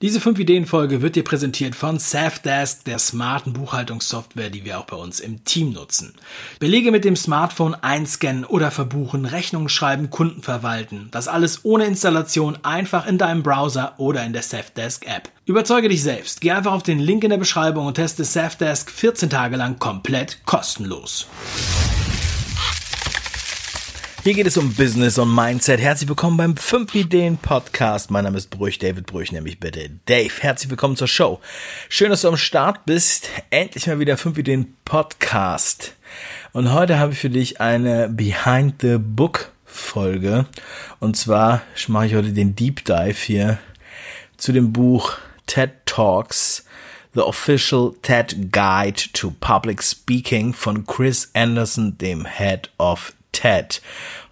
Diese 5-Ideen-Folge wird dir präsentiert von Safdesk, der smarten Buchhaltungssoftware, die wir auch bei uns im Team nutzen. Belege mit dem Smartphone einscannen oder verbuchen, Rechnungen schreiben, Kunden verwalten. Das alles ohne Installation einfach in deinem Browser oder in der Safdesk App. Überzeuge dich selbst. Geh einfach auf den Link in der Beschreibung und teste Safdesk 14 Tage lang komplett kostenlos. Hier geht es um Business und Mindset. Herzlich willkommen beim 5 Ideen Podcast. Mein Name ist Brüch, David Brüch, nämlich bitte Dave. Herzlich willkommen zur Show. Schön, dass du am Start bist. Endlich mal wieder 5 Ideen Podcast. Und heute habe ich für dich eine Behind the Book Folge. Und zwar mache ich heute den Deep Dive hier zu dem Buch TED Talks. The Official TED Guide to Public Speaking von Chris Anderson, dem Head of TED.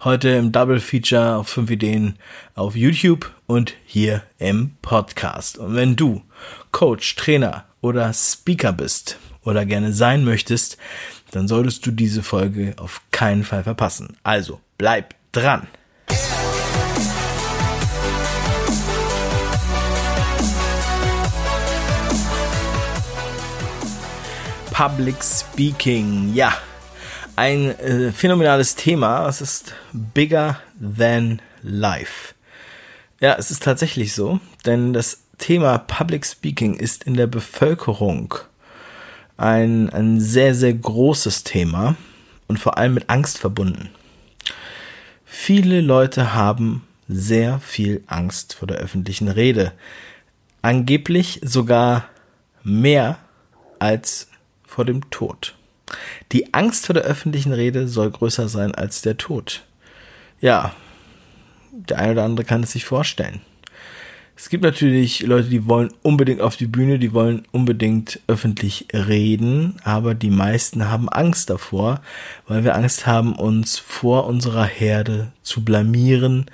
Heute im Double Feature auf 5 Ideen auf YouTube und hier im Podcast. Und wenn du Coach, Trainer oder Speaker bist oder gerne sein möchtest, dann solltest du diese Folge auf keinen Fall verpassen. Also bleib dran. Public Speaking, ja, ein äh, phänomenales Thema. Es ist bigger than life. Ja, es ist tatsächlich so, denn das Thema Public Speaking ist in der Bevölkerung ein, ein sehr, sehr großes Thema und vor allem mit Angst verbunden. Viele Leute haben sehr viel Angst vor der öffentlichen Rede. Angeblich sogar mehr als vor dem Tod. Die Angst vor der öffentlichen Rede soll größer sein als der Tod. Ja, der eine oder andere kann es sich vorstellen. Es gibt natürlich Leute, die wollen unbedingt auf die Bühne, die wollen unbedingt öffentlich reden, aber die meisten haben Angst davor, weil wir Angst haben, uns vor unserer Herde zu blamieren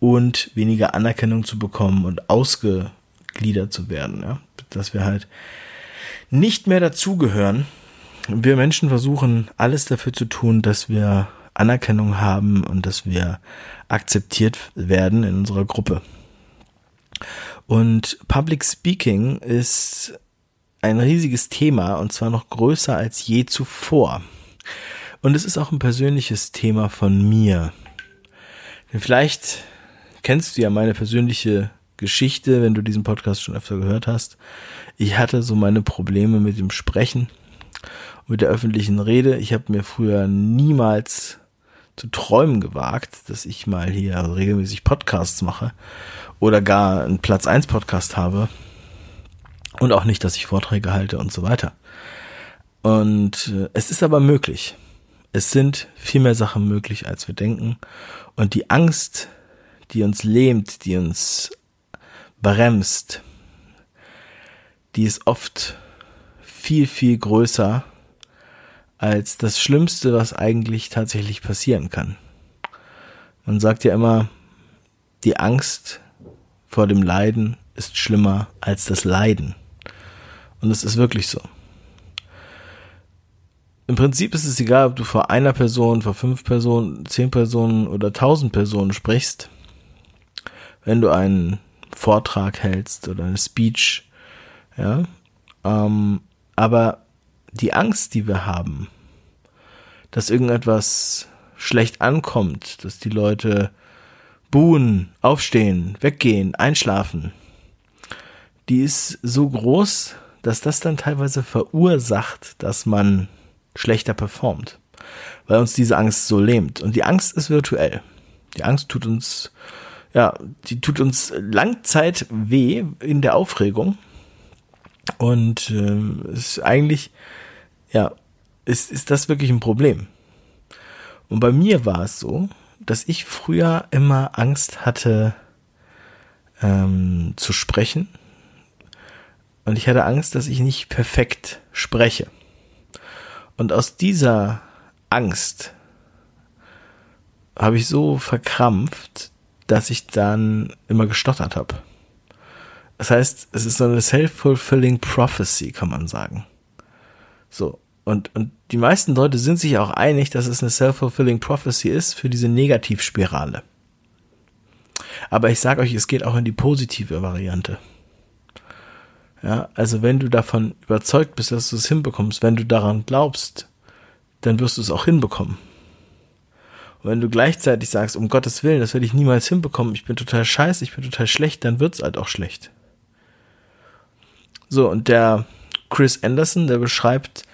und weniger Anerkennung zu bekommen und ausgegliedert zu werden, ja? dass wir halt nicht mehr dazugehören wir Menschen versuchen alles dafür zu tun, dass wir Anerkennung haben und dass wir akzeptiert werden in unserer Gruppe. Und Public Speaking ist ein riesiges Thema und zwar noch größer als je zuvor. Und es ist auch ein persönliches Thema von mir. Denn vielleicht kennst du ja meine persönliche Geschichte, wenn du diesen Podcast schon öfter gehört hast. Ich hatte so meine Probleme mit dem Sprechen mit der öffentlichen Rede. Ich habe mir früher niemals zu träumen gewagt, dass ich mal hier regelmäßig Podcasts mache oder gar einen Platz 1 Podcast habe und auch nicht, dass ich Vorträge halte und so weiter. Und äh, es ist aber möglich. Es sind viel mehr Sachen möglich, als wir denken. Und die Angst, die uns lähmt, die uns bremst, die ist oft viel, viel größer als das Schlimmste, was eigentlich tatsächlich passieren kann. Man sagt ja immer, die Angst vor dem Leiden ist schlimmer als das Leiden. Und es ist wirklich so. Im Prinzip ist es egal, ob du vor einer Person, vor fünf Personen, zehn Personen oder tausend Personen sprichst. Wenn du einen Vortrag hältst oder eine Speech, ja. Ähm, aber die Angst, die wir haben, dass irgendetwas schlecht ankommt, dass die Leute buhen, aufstehen, weggehen, einschlafen, die ist so groß, dass das dann teilweise verursacht, dass man schlechter performt, weil uns diese Angst so lähmt. Und die Angst ist virtuell. Die Angst tut uns, ja, die tut uns Langzeit weh in der Aufregung. Und äh, ist eigentlich ja, ist, ist das wirklich ein Problem. Und bei mir war es so, dass ich früher immer Angst hatte ähm, zu sprechen. Und ich hatte Angst, dass ich nicht perfekt spreche. Und aus dieser Angst habe ich so verkrampft, dass ich dann immer gestottert habe. Das heißt, es ist so eine self-fulfilling prophecy, kann man sagen. So. Und, und die meisten Leute sind sich auch einig, dass es eine self-fulfilling prophecy ist für diese Negativspirale. Aber ich sage euch, es geht auch in die positive Variante. Ja, also wenn du davon überzeugt bist, dass du es hinbekommst, wenn du daran glaubst, dann wirst du es auch hinbekommen. Und wenn du gleichzeitig sagst, um Gottes Willen, das werde ich niemals hinbekommen, ich bin total scheiße, ich bin total schlecht, dann wird's halt auch schlecht. So, und der Chris Anderson, der beschreibt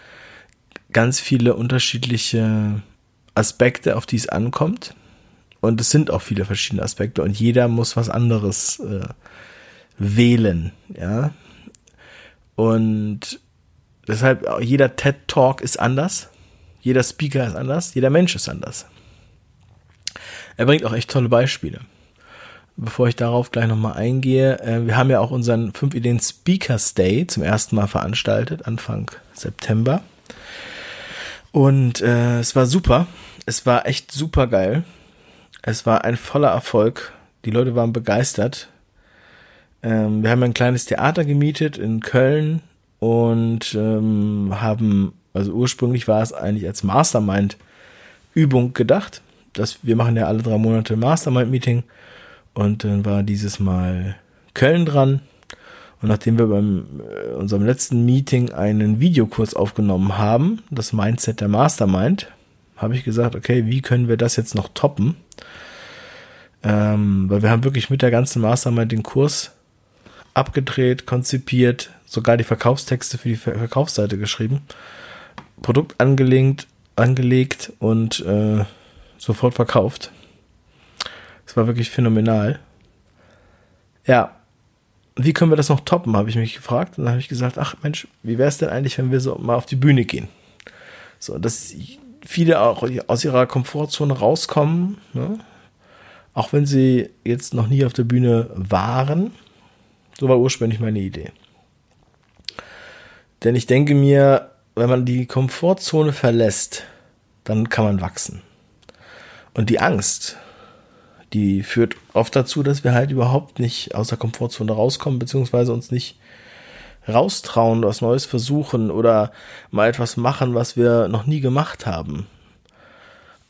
ganz viele unterschiedliche Aspekte, auf die es ankommt. Und es sind auch viele verschiedene Aspekte und jeder muss was anderes äh, wählen, ja. Und deshalb, jeder TED Talk ist anders, jeder Speaker ist anders, jeder Mensch ist anders. Er bringt auch echt tolle Beispiele. Bevor ich darauf gleich nochmal eingehe, äh, wir haben ja auch unseren 5 Ideen Speakers Day zum ersten Mal veranstaltet, Anfang September. Und äh, es war super. Es war echt super geil. Es war ein voller Erfolg. Die Leute waren begeistert. Ähm, wir haben ein kleines Theater gemietet in Köln und ähm, haben, also ursprünglich war es eigentlich als Mastermind-Übung gedacht. Das, wir machen ja alle drei Monate Mastermind-Meeting und dann war dieses Mal Köln dran. Und nachdem wir beim äh, unserem letzten Meeting einen Videokurs aufgenommen haben, das Mindset der Mastermind, habe ich gesagt, okay, wie können wir das jetzt noch toppen? Ähm, weil wir haben wirklich mit der ganzen Mastermind den Kurs abgedreht, konzipiert, sogar die Verkaufstexte für die Verkaufsseite geschrieben, Produkt angelegt, angelegt und äh, sofort verkauft. Es war wirklich phänomenal. Ja, wie können wir das noch toppen, habe ich mich gefragt. Und dann habe ich gesagt, ach Mensch, wie wäre es denn eigentlich, wenn wir so mal auf die Bühne gehen? So, dass viele auch aus ihrer Komfortzone rauskommen, ne? Auch wenn sie jetzt noch nie auf der Bühne waren. So war ursprünglich meine Idee. Denn ich denke mir, wenn man die Komfortzone verlässt, dann kann man wachsen. Und die Angst, die führt oft dazu, dass wir halt überhaupt nicht aus der Komfortzone rauskommen, beziehungsweise uns nicht raustrauen, was Neues versuchen oder mal etwas machen, was wir noch nie gemacht haben.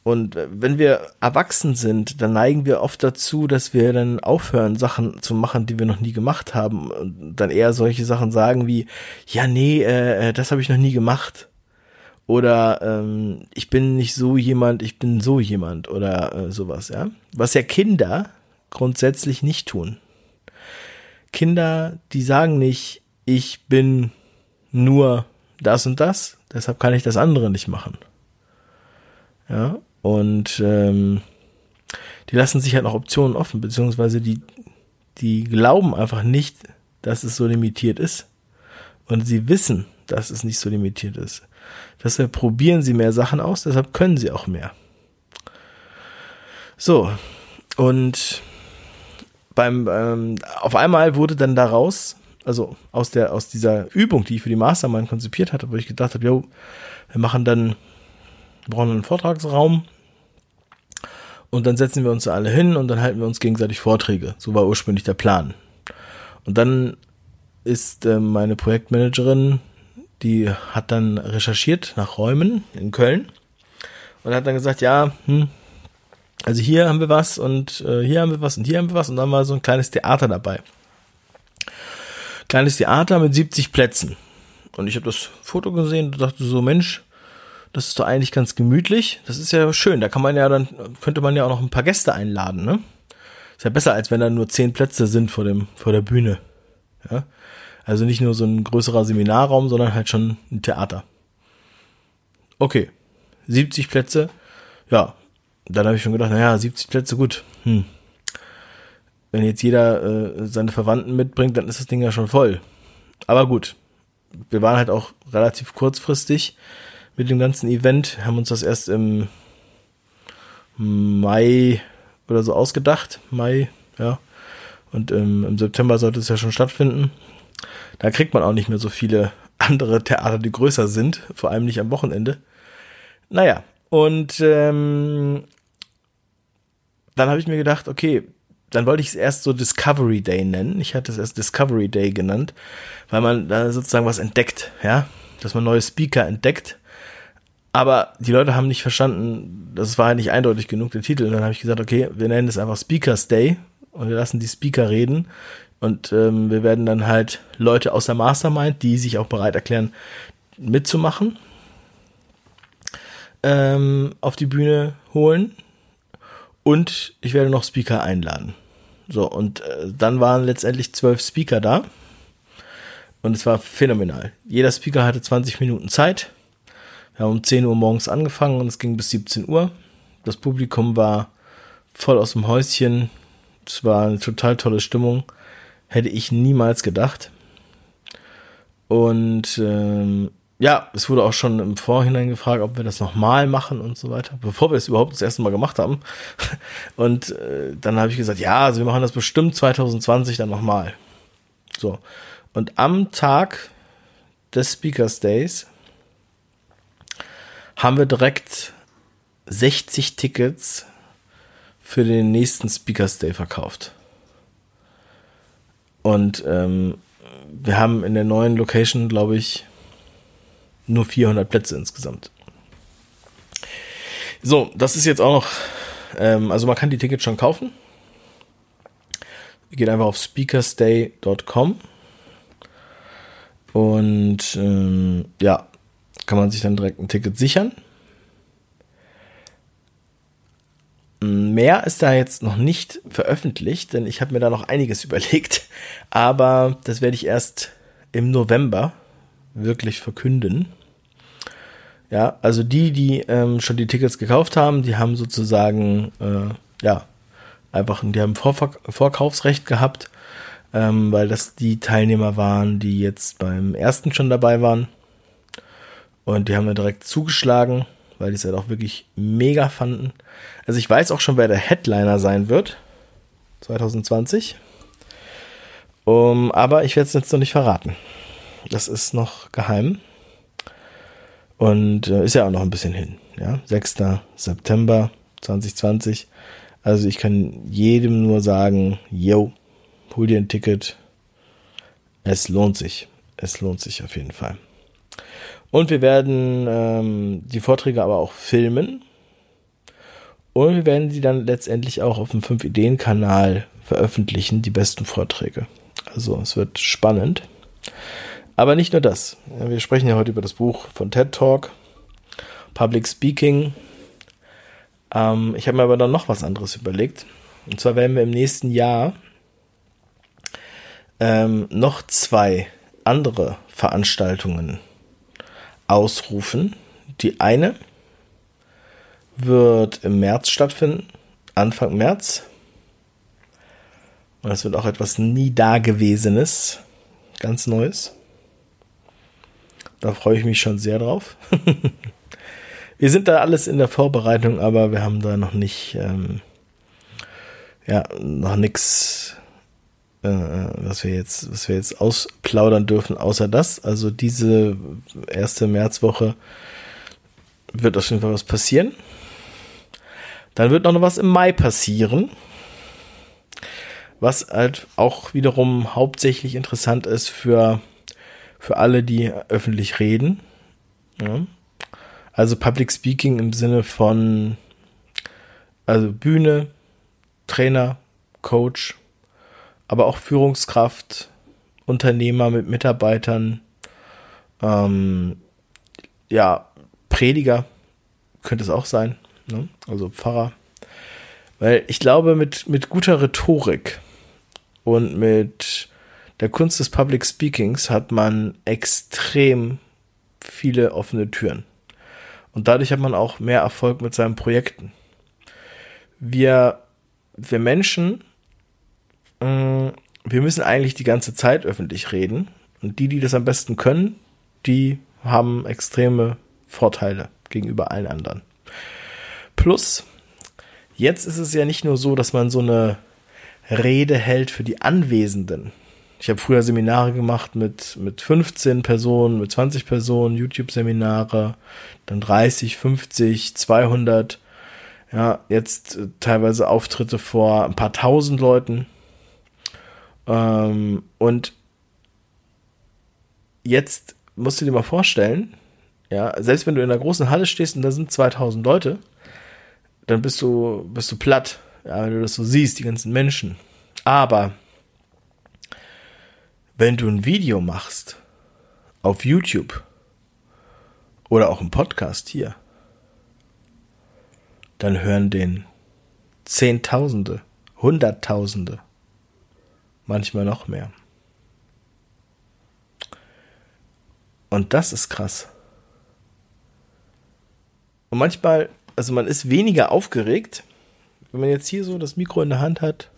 Und wenn wir erwachsen sind, dann neigen wir oft dazu, dass wir dann aufhören, Sachen zu machen, die wir noch nie gemacht haben. Und dann eher solche Sachen sagen wie, ja, nee, äh, äh, das habe ich noch nie gemacht. Oder ähm, ich bin nicht so jemand, ich bin so jemand oder äh, sowas, ja. Was ja Kinder grundsätzlich nicht tun. Kinder, die sagen nicht, ich bin nur das und das, deshalb kann ich das andere nicht machen. Ja, und ähm, die lassen sich halt noch Optionen offen, beziehungsweise die, die glauben einfach nicht, dass es so limitiert ist. Und sie wissen, dass es nicht so limitiert ist. Deshalb probieren sie mehr Sachen aus, deshalb können sie auch mehr. So, und beim, ähm, auf einmal wurde dann daraus, also aus der, aus dieser Übung, die ich für die Mastermind konzipiert hatte, wo ich gedacht habe, jo, wir machen dann, wir brauchen einen Vortragsraum, und dann setzen wir uns alle hin und dann halten wir uns gegenseitig Vorträge. So war ursprünglich der Plan. Und dann ist äh, meine Projektmanagerin, die hat dann recherchiert nach Räumen in Köln und hat dann gesagt, ja, hm, also hier haben wir was und äh, hier haben wir was und hier haben wir was und dann war so ein kleines Theater dabei. Kleines Theater mit 70 Plätzen. Und ich habe das Foto gesehen und dachte so, Mensch, das ist doch eigentlich ganz gemütlich. Das ist ja schön. Da kann man ja dann, könnte man ja auch noch ein paar Gäste einladen, ne? Ist ja besser, als wenn da nur zehn Plätze sind vor dem, vor der Bühne. Ja? Also nicht nur so ein größerer Seminarraum, sondern halt schon ein Theater. Okay. 70 Plätze. Ja. Dann habe ich schon gedacht, naja, 70 Plätze, gut. Hm. Wenn jetzt jeder äh, seine Verwandten mitbringt, dann ist das Ding ja schon voll. Aber gut. Wir waren halt auch relativ kurzfristig mit dem ganzen Event. Haben uns das erst im Mai oder so ausgedacht. Mai, ja. Und ähm, im September sollte es ja schon stattfinden. Da kriegt man auch nicht mehr so viele andere Theater, die größer sind, vor allem nicht am Wochenende. Naja, und ähm, dann habe ich mir gedacht, okay, dann wollte ich es erst so Discovery Day nennen. Ich hatte es erst Discovery Day genannt, weil man da sozusagen was entdeckt, ja, dass man neue Speaker entdeckt aber die Leute haben nicht verstanden, das war halt nicht eindeutig genug, der Titel. Und dann habe ich gesagt, okay, wir nennen es einfach Speakers Day und wir lassen die Speaker reden. Und ähm, wir werden dann halt Leute aus der Mastermind, die sich auch bereit erklären, mitzumachen, ähm, auf die Bühne holen. Und ich werde noch Speaker einladen. So, und äh, dann waren letztendlich zwölf Speaker da. Und es war phänomenal. Jeder Speaker hatte 20 Minuten Zeit. Wir haben um 10 Uhr morgens angefangen und es ging bis 17 Uhr. Das Publikum war voll aus dem Häuschen. Es war eine total tolle Stimmung. Hätte ich niemals gedacht. Und ähm, ja, es wurde auch schon im Vorhinein gefragt, ob wir das nochmal machen und so weiter, bevor wir es überhaupt das erste Mal gemacht haben. Und äh, dann habe ich gesagt, ja, also wir machen das bestimmt 2020 dann nochmal. So. Und am Tag des Speakers Days haben wir direkt 60 Tickets für den nächsten Speakers Day verkauft. Und ähm, wir haben in der neuen Location, glaube ich, nur 400 Plätze insgesamt. So, das ist jetzt auch noch, ähm, also man kann die Tickets schon kaufen. Geht einfach auf speakersday.com und ähm, ja, kann man sich dann direkt ein Ticket sichern. Mehr ist da jetzt noch nicht veröffentlicht, denn ich habe mir da noch einiges überlegt. Aber das werde ich erst im November wirklich verkünden. Ja, also die, die ähm, schon die Tickets gekauft haben, die haben sozusagen, äh, ja, einfach, die haben Vorver Vorkaufsrecht gehabt, ähm, weil das die Teilnehmer waren, die jetzt beim ersten schon dabei waren. Und die haben dann direkt zugeschlagen, weil die es halt auch wirklich mega fanden. Also ich weiß auch schon, wer der Headliner sein wird. 2020. Um, aber ich werde es jetzt noch nicht verraten. Das ist noch geheim. Und äh, ist ja auch noch ein bisschen hin. Ja? 6. September 2020. Also ich kann jedem nur sagen, yo, hol dir ein Ticket. Es lohnt sich. Es lohnt sich auf jeden Fall. Und wir werden ähm, die Vorträge aber auch filmen. Und wir werden sie dann letztendlich auch auf dem 5-Ideen-Kanal veröffentlichen, die besten Vorträge. Also es wird spannend. Aber nicht nur das. Wir sprechen ja heute über das Buch von TED Talk, Public Speaking. Ähm, ich habe mir aber dann noch was anderes überlegt. Und zwar werden wir im nächsten Jahr ähm, noch zwei andere Veranstaltungen ausrufen. Die eine wird im März stattfinden, Anfang März. Und das wird auch etwas nie Dagewesenes, ganz Neues. Da freue ich mich schon sehr drauf. wir sind da alles in der Vorbereitung, aber wir haben da noch nicht, ähm, ja, noch nichts, äh, was wir jetzt, was wir jetzt ausplaudern dürfen, außer das. Also diese erste Märzwoche wird auf jeden Fall was passieren. Dann wird noch was im Mai passieren. Was halt auch wiederum hauptsächlich interessant ist für für alle, die öffentlich reden. Ja. Also Public Speaking im Sinne von also Bühne, Trainer, Coach, aber auch Führungskraft, Unternehmer mit Mitarbeitern, ähm, ja, Prediger könnte es auch sein, ne? also Pfarrer. Weil ich glaube, mit, mit guter Rhetorik und mit der Kunst des Public Speakings hat man extrem viele offene Türen. Und dadurch hat man auch mehr Erfolg mit seinen Projekten. Wir, wir Menschen, wir müssen eigentlich die ganze Zeit öffentlich reden. Und die, die das am besten können, die haben extreme Vorteile gegenüber allen anderen. Plus, jetzt ist es ja nicht nur so, dass man so eine Rede hält für die Anwesenden, ich habe früher Seminare gemacht mit, mit 15 Personen, mit 20 Personen, YouTube-Seminare, dann 30, 50, 200. Ja, jetzt äh, teilweise Auftritte vor ein paar tausend Leuten. Ähm, und jetzt musst du dir mal vorstellen, ja, selbst wenn du in einer großen Halle stehst und da sind 2000 Leute, dann bist du, bist du platt, ja, wenn du das so siehst, die ganzen Menschen. Aber wenn du ein Video machst auf YouTube oder auch im Podcast hier, dann hören den Zehntausende, Hunderttausende, manchmal noch mehr. Und das ist krass. Und manchmal, also man ist weniger aufgeregt, wenn man jetzt hier so das Mikro in der Hand hat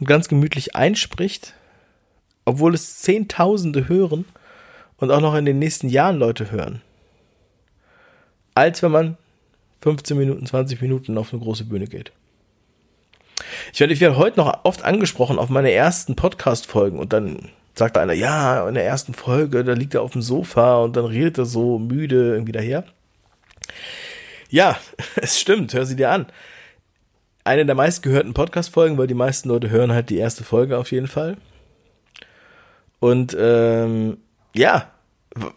und ganz gemütlich einspricht, obwohl es Zehntausende hören und auch noch in den nächsten Jahren Leute hören, als wenn man 15 Minuten, 20 Minuten auf eine große Bühne geht. Ich werde, ich werde heute noch oft angesprochen auf meine ersten Podcast-Folgen und dann sagt einer, ja, in der ersten Folge, da liegt er auf dem Sofa und dann redet er so müde irgendwie daher. Ja, es stimmt, hör sie dir an. Eine der meistgehörten Podcast-Folgen, weil die meisten Leute hören halt die erste Folge auf jeden Fall. Und ähm, ja,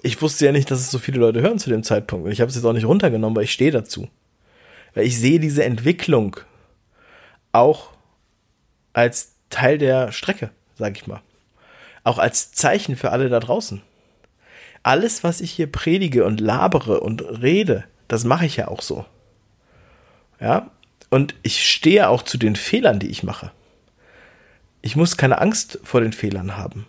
ich wusste ja nicht, dass es so viele Leute hören zu dem Zeitpunkt. Und ich habe es jetzt auch nicht runtergenommen, weil ich stehe dazu. Weil ich sehe diese Entwicklung auch als Teil der Strecke, sag ich mal. Auch als Zeichen für alle da draußen. Alles, was ich hier predige und labere und rede, das mache ich ja auch so. Ja, und ich stehe auch zu den Fehlern, die ich mache. Ich muss keine Angst vor den Fehlern haben.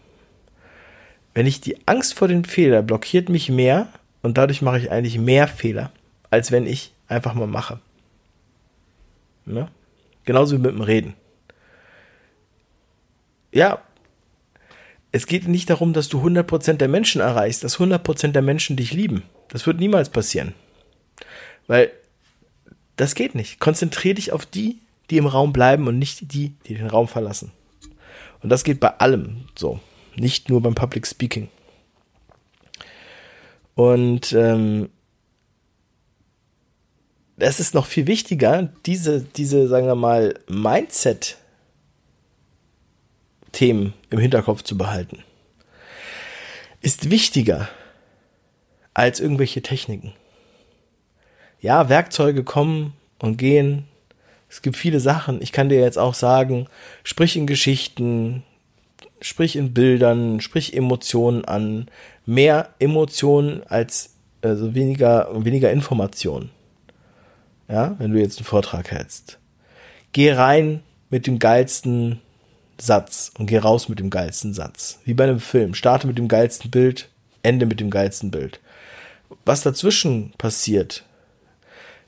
Wenn ich die Angst vor den Fehlern blockiert mich mehr und dadurch mache ich eigentlich mehr Fehler, als wenn ich einfach mal mache. Ja? Genauso wie mit dem Reden. Ja, es geht nicht darum, dass du 100% der Menschen erreichst, dass 100% der Menschen dich lieben. Das wird niemals passieren. Weil das geht nicht. Konzentrier dich auf die, die im Raum bleiben und nicht die, die den Raum verlassen. Und das geht bei allem so. Nicht nur beim Public Speaking. Und ähm, es ist noch viel wichtiger, diese, diese, sagen wir mal, Mindset-Themen im Hinterkopf zu behalten. Ist wichtiger als irgendwelche Techniken ja, Werkzeuge kommen und gehen. Es gibt viele Sachen. Ich kann dir jetzt auch sagen, sprich in Geschichten, sprich in Bildern, sprich Emotionen an. Mehr Emotionen als also weniger, weniger Informationen. Ja, wenn du jetzt einen Vortrag hältst. Geh rein mit dem geilsten Satz und geh raus mit dem geilsten Satz. Wie bei einem Film. Starte mit dem geilsten Bild, ende mit dem geilsten Bild. Was dazwischen passiert,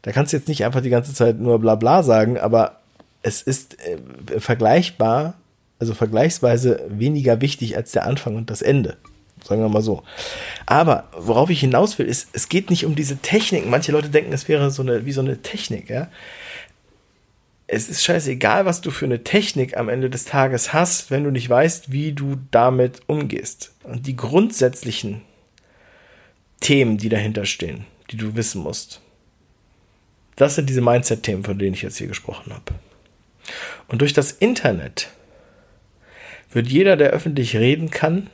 da kannst du jetzt nicht einfach die ganze Zeit nur bla bla sagen, aber es ist äh, vergleichbar, also vergleichsweise weniger wichtig als der Anfang und das Ende. Sagen wir mal so. Aber worauf ich hinaus will, ist, es geht nicht um diese Technik. Manche Leute denken, es wäre so eine, wie so eine Technik, ja. Es ist scheißegal, was du für eine Technik am Ende des Tages hast, wenn du nicht weißt, wie du damit umgehst. Und die grundsätzlichen Themen, die dahinter stehen, die du wissen musst. Das sind diese Mindset-Themen, von denen ich jetzt hier gesprochen habe. Und durch das Internet wird jeder, der öffentlich reden kann,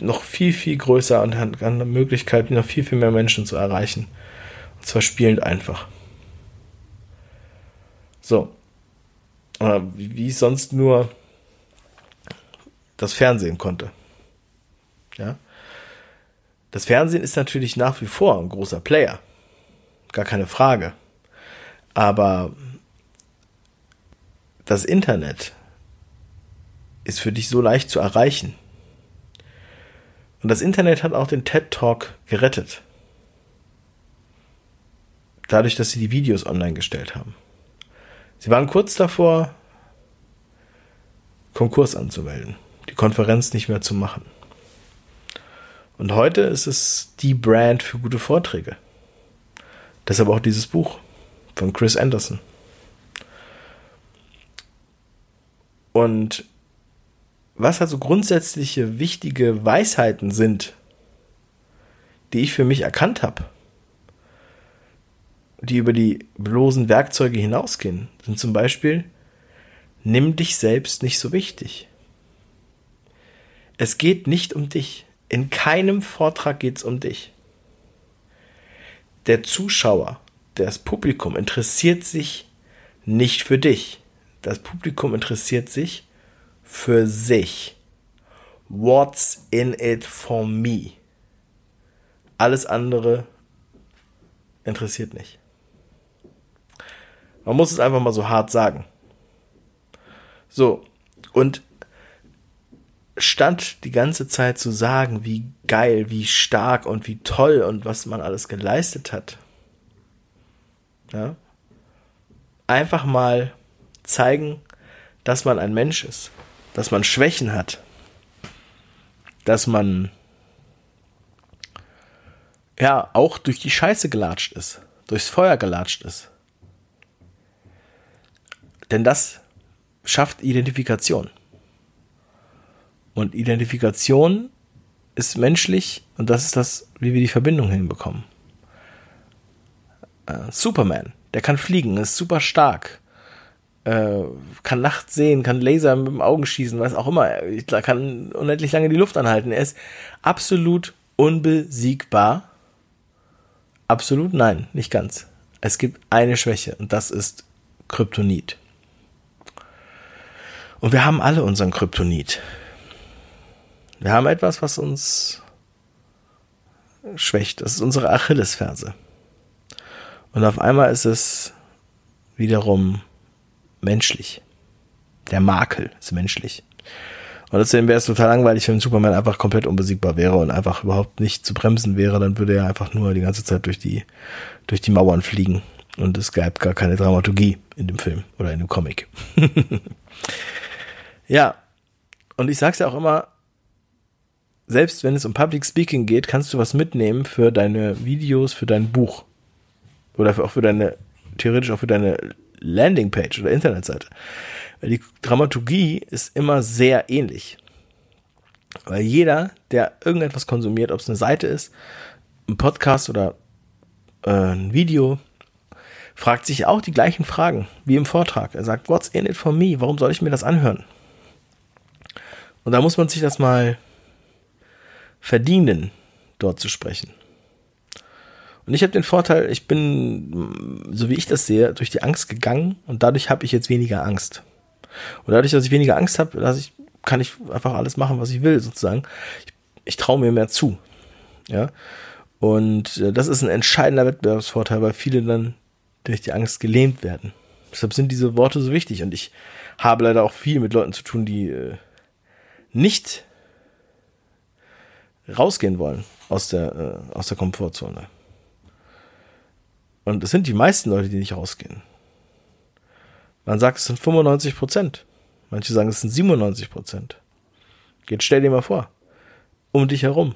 noch viel, viel größer und hat eine Möglichkeit, noch viel, viel mehr Menschen zu erreichen. Und zwar spielend einfach. So. Wie ich sonst nur das Fernsehen konnte. Ja. Das Fernsehen ist natürlich nach wie vor ein großer Player gar keine Frage. Aber das Internet ist für dich so leicht zu erreichen. Und das Internet hat auch den TED Talk gerettet. Dadurch, dass sie die Videos online gestellt haben. Sie waren kurz davor, Konkurs anzumelden, die Konferenz nicht mehr zu machen. Und heute ist es die Brand für gute Vorträge. Deshalb auch dieses Buch von Chris Anderson. Und was also grundsätzliche wichtige Weisheiten sind, die ich für mich erkannt habe, die über die bloßen Werkzeuge hinausgehen, sind zum Beispiel, nimm dich selbst nicht so wichtig. Es geht nicht um dich. In keinem Vortrag geht es um dich der Zuschauer, das Publikum interessiert sich nicht für dich. Das Publikum interessiert sich für sich. What's in it for me? Alles andere interessiert nicht. Man muss es einfach mal so hart sagen. So, und statt die ganze Zeit zu sagen, wie geil, wie stark und wie toll und was man alles geleistet hat, ja, einfach mal zeigen, dass man ein Mensch ist, dass man Schwächen hat, dass man ja auch durch die Scheiße gelatscht ist, durchs Feuer gelatscht ist. Denn das schafft Identifikation. Und Identifikation ist menschlich und das ist das, wie wir die Verbindung hinbekommen. Äh, Superman, der kann fliegen, ist super stark, äh, kann nachts sehen, kann Laser mit dem Augen schießen, was auch immer, er kann unendlich lange die Luft anhalten. Er ist absolut unbesiegbar. Absolut nein, nicht ganz. Es gibt eine Schwäche und das ist Kryptonit. Und wir haben alle unseren Kryptonit. Wir haben etwas, was uns schwächt. Das ist unsere Achillesferse. Und auf einmal ist es wiederum menschlich. Der Makel ist menschlich. Und deswegen wäre es total langweilig, wenn Superman einfach komplett unbesiegbar wäre und einfach überhaupt nicht zu bremsen wäre. Dann würde er einfach nur die ganze Zeit durch die, durch die Mauern fliegen. Und es gab gar keine Dramaturgie in dem Film oder in dem Comic. Ja, und ich sag's ja auch immer, selbst wenn es um Public Speaking geht, kannst du was mitnehmen für deine Videos, für dein Buch. Oder auch für deine, theoretisch auch für deine Landingpage oder Internetseite. Weil die Dramaturgie ist immer sehr ähnlich. Weil jeder, der irgendetwas konsumiert, ob es eine Seite ist, ein Podcast oder äh, ein Video, fragt sich auch die gleichen Fragen wie im Vortrag. Er sagt, what's in it for me? Warum soll ich mir das anhören? Und da muss man sich das mal verdienen, dort zu sprechen. Und ich habe den Vorteil, ich bin, so wie ich das sehe, durch die Angst gegangen und dadurch habe ich jetzt weniger Angst. Und dadurch, dass ich weniger Angst habe, kann ich einfach alles machen, was ich will, sozusagen. Ich, ich traue mir mehr zu. Ja. Und äh, das ist ein entscheidender Wettbewerbsvorteil, weil viele dann durch die Angst gelähmt werden. Deshalb sind diese Worte so wichtig. Und ich habe leider auch viel mit Leuten zu tun, die äh, nicht rausgehen wollen aus der, äh, aus der Komfortzone. Und es sind die meisten Leute, die nicht rausgehen. Man sagt, es sind 95 Prozent. Manche sagen, es sind 97 Prozent. Jetzt stell dir mal vor, um dich herum,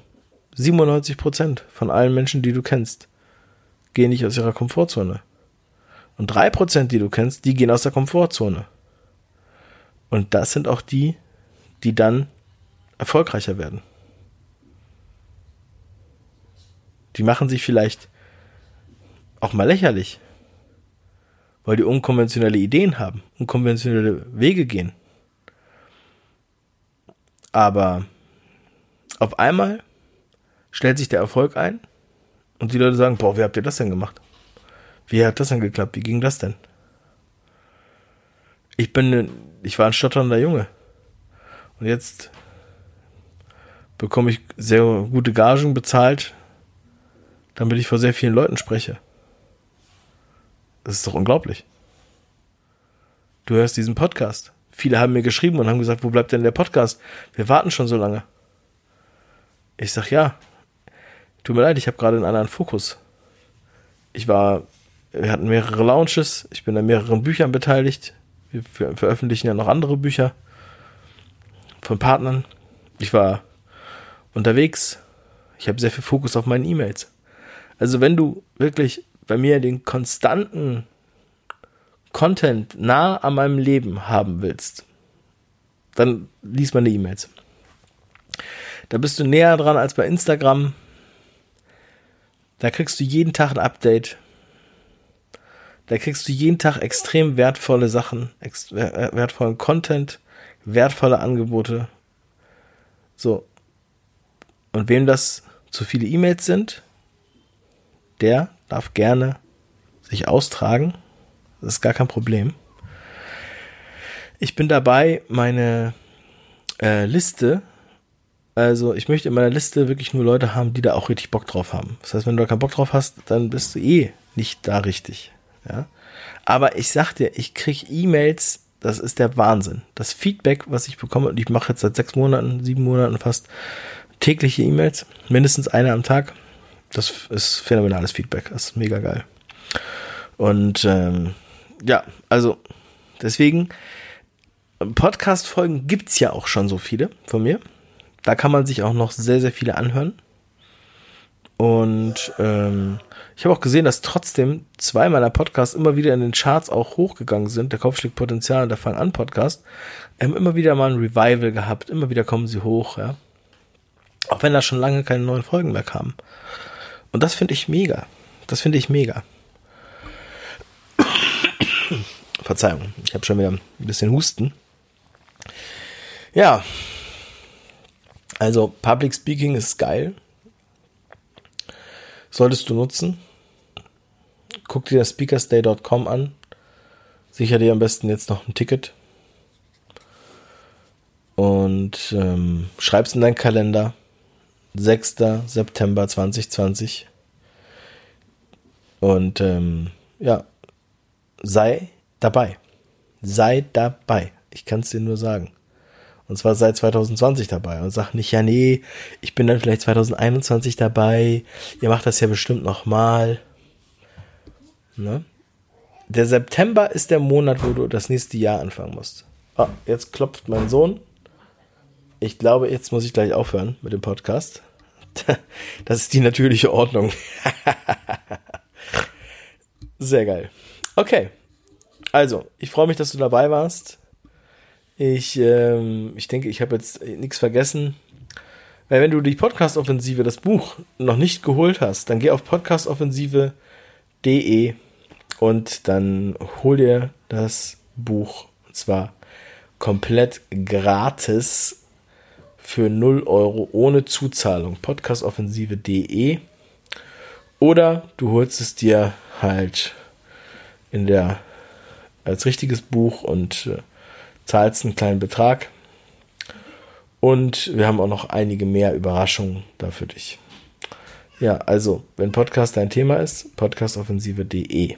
97 Prozent von allen Menschen, die du kennst, gehen nicht aus ihrer Komfortzone. Und drei Prozent, die du kennst, die gehen aus der Komfortzone. Und das sind auch die, die dann erfolgreicher werden. Die machen sich vielleicht auch mal lächerlich, weil die unkonventionelle Ideen haben, unkonventionelle Wege gehen. Aber auf einmal stellt sich der Erfolg ein und die Leute sagen, boah, wie habt ihr das denn gemacht? Wie hat das denn geklappt? Wie ging das denn? Ich bin, ich war ein stotternder Junge. Und jetzt bekomme ich sehr gute Gagen bezahlt, damit ich vor sehr vielen Leuten spreche. Das ist doch unglaublich. Du hörst diesen Podcast. Viele haben mir geschrieben und haben gesagt, wo bleibt denn der Podcast? Wir warten schon so lange. Ich sag ja. Tut mir leid, ich habe gerade einen anderen Fokus. Ich war, wir hatten mehrere Launches, ich bin an mehreren Büchern beteiligt. Wir veröffentlichen ja noch andere Bücher von Partnern. Ich war unterwegs. Ich habe sehr viel Fokus auf meinen E-Mails. Also wenn du wirklich bei mir den konstanten Content nah an meinem Leben haben willst, dann lies meine E-Mails. Da bist du näher dran als bei Instagram. Da kriegst du jeden Tag ein Update. Da kriegst du jeden Tag extrem wertvolle Sachen, wertvollen Content, wertvolle Angebote. So. Und wem das zu viele E-Mails sind, der darf gerne sich austragen. Das ist gar kein Problem. Ich bin dabei, meine äh, Liste Also ich möchte in meiner Liste wirklich nur Leute haben, die da auch richtig Bock drauf haben. Das heißt, wenn du da keinen Bock drauf hast, dann bist du eh nicht da richtig. Ja. Aber ich sag dir, ich krieg E-Mails, das ist der Wahnsinn. Das Feedback, was ich bekomme, und ich mache jetzt seit sechs Monaten, sieben Monaten fast tägliche E-Mails, mindestens eine am Tag. Das ist phänomenales Feedback. Das ist mega geil. Und ähm, ja, also deswegen, Podcast-Folgen gibt's ja auch schon so viele von mir. Da kann man sich auch noch sehr, sehr viele anhören. Und ähm, ich habe auch gesehen, dass trotzdem zwei meiner Podcasts immer wieder in den Charts auch hochgegangen sind. Der Kopf Potenzial und der Fang an Podcast. haben immer wieder mal ein Revival gehabt. Immer wieder kommen sie hoch, ja. Auch wenn da schon lange keine neuen Folgen mehr kamen. Und das finde ich mega. Das finde ich mega. Verzeihung, ich habe schon wieder ein bisschen Husten. Ja, also Public Speaking ist geil. Solltest du nutzen. Guck dir das speakerstay.com an. Sicher dir am besten jetzt noch ein Ticket. Und ähm, schreib's in deinen Kalender. 6. September 2020. Und ähm, ja, sei dabei. Sei dabei. Ich kann es dir nur sagen. Und zwar seit 2020 dabei. Und sag nicht, ja, nee, ich bin dann vielleicht 2021 dabei. Ihr macht das ja bestimmt nochmal. Ne? Der September ist der Monat, wo du das nächste Jahr anfangen musst. Ah, jetzt klopft mein Sohn. Ich glaube, jetzt muss ich gleich aufhören mit dem Podcast. Das ist die natürliche Ordnung. Sehr geil. Okay. Also, ich freue mich, dass du dabei warst. Ich, ähm, ich denke, ich habe jetzt nichts vergessen. Weil wenn du die Podcast-Offensive, das Buch, noch nicht geholt hast, dann geh auf podcastoffensive.de und dann hol dir das Buch. Und zwar komplett gratis für 0 Euro ohne Zuzahlung. Podcastoffensive.de oder du holst es dir halt in der als richtiges Buch und äh, zahlst einen kleinen Betrag. Und wir haben auch noch einige mehr Überraschungen da für dich. Ja, also, wenn Podcast dein Thema ist, podcastoffensive.de.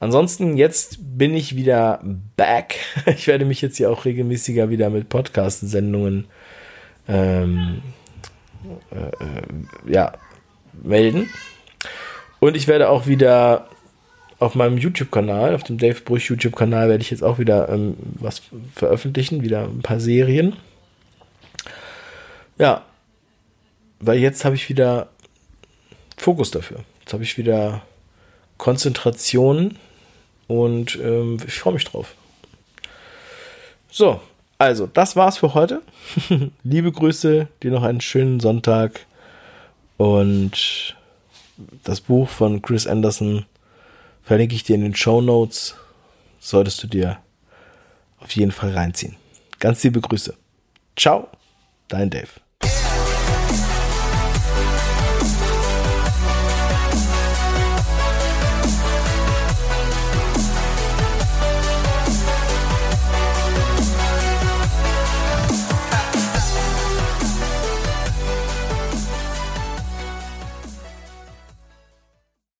Ansonsten, jetzt bin ich wieder back. Ich werde mich jetzt hier auch regelmäßiger wieder mit Podcast-Sendungen ähm, äh, äh ja, melden. Und ich werde auch wieder auf meinem YouTube-Kanal, auf dem Dave Brüch YouTube-Kanal, werde ich jetzt auch wieder ähm, was veröffentlichen, wieder ein paar Serien. Ja, weil jetzt habe ich wieder Fokus dafür. Jetzt habe ich wieder Konzentration und ähm, ich freue mich drauf. So, also, das war's für heute. Liebe Grüße, dir noch einen schönen Sonntag und das Buch von Chris Anderson verlinke ich dir in den Show Notes. Solltest du dir auf jeden Fall reinziehen. Ganz liebe Grüße. Ciao, dein Dave.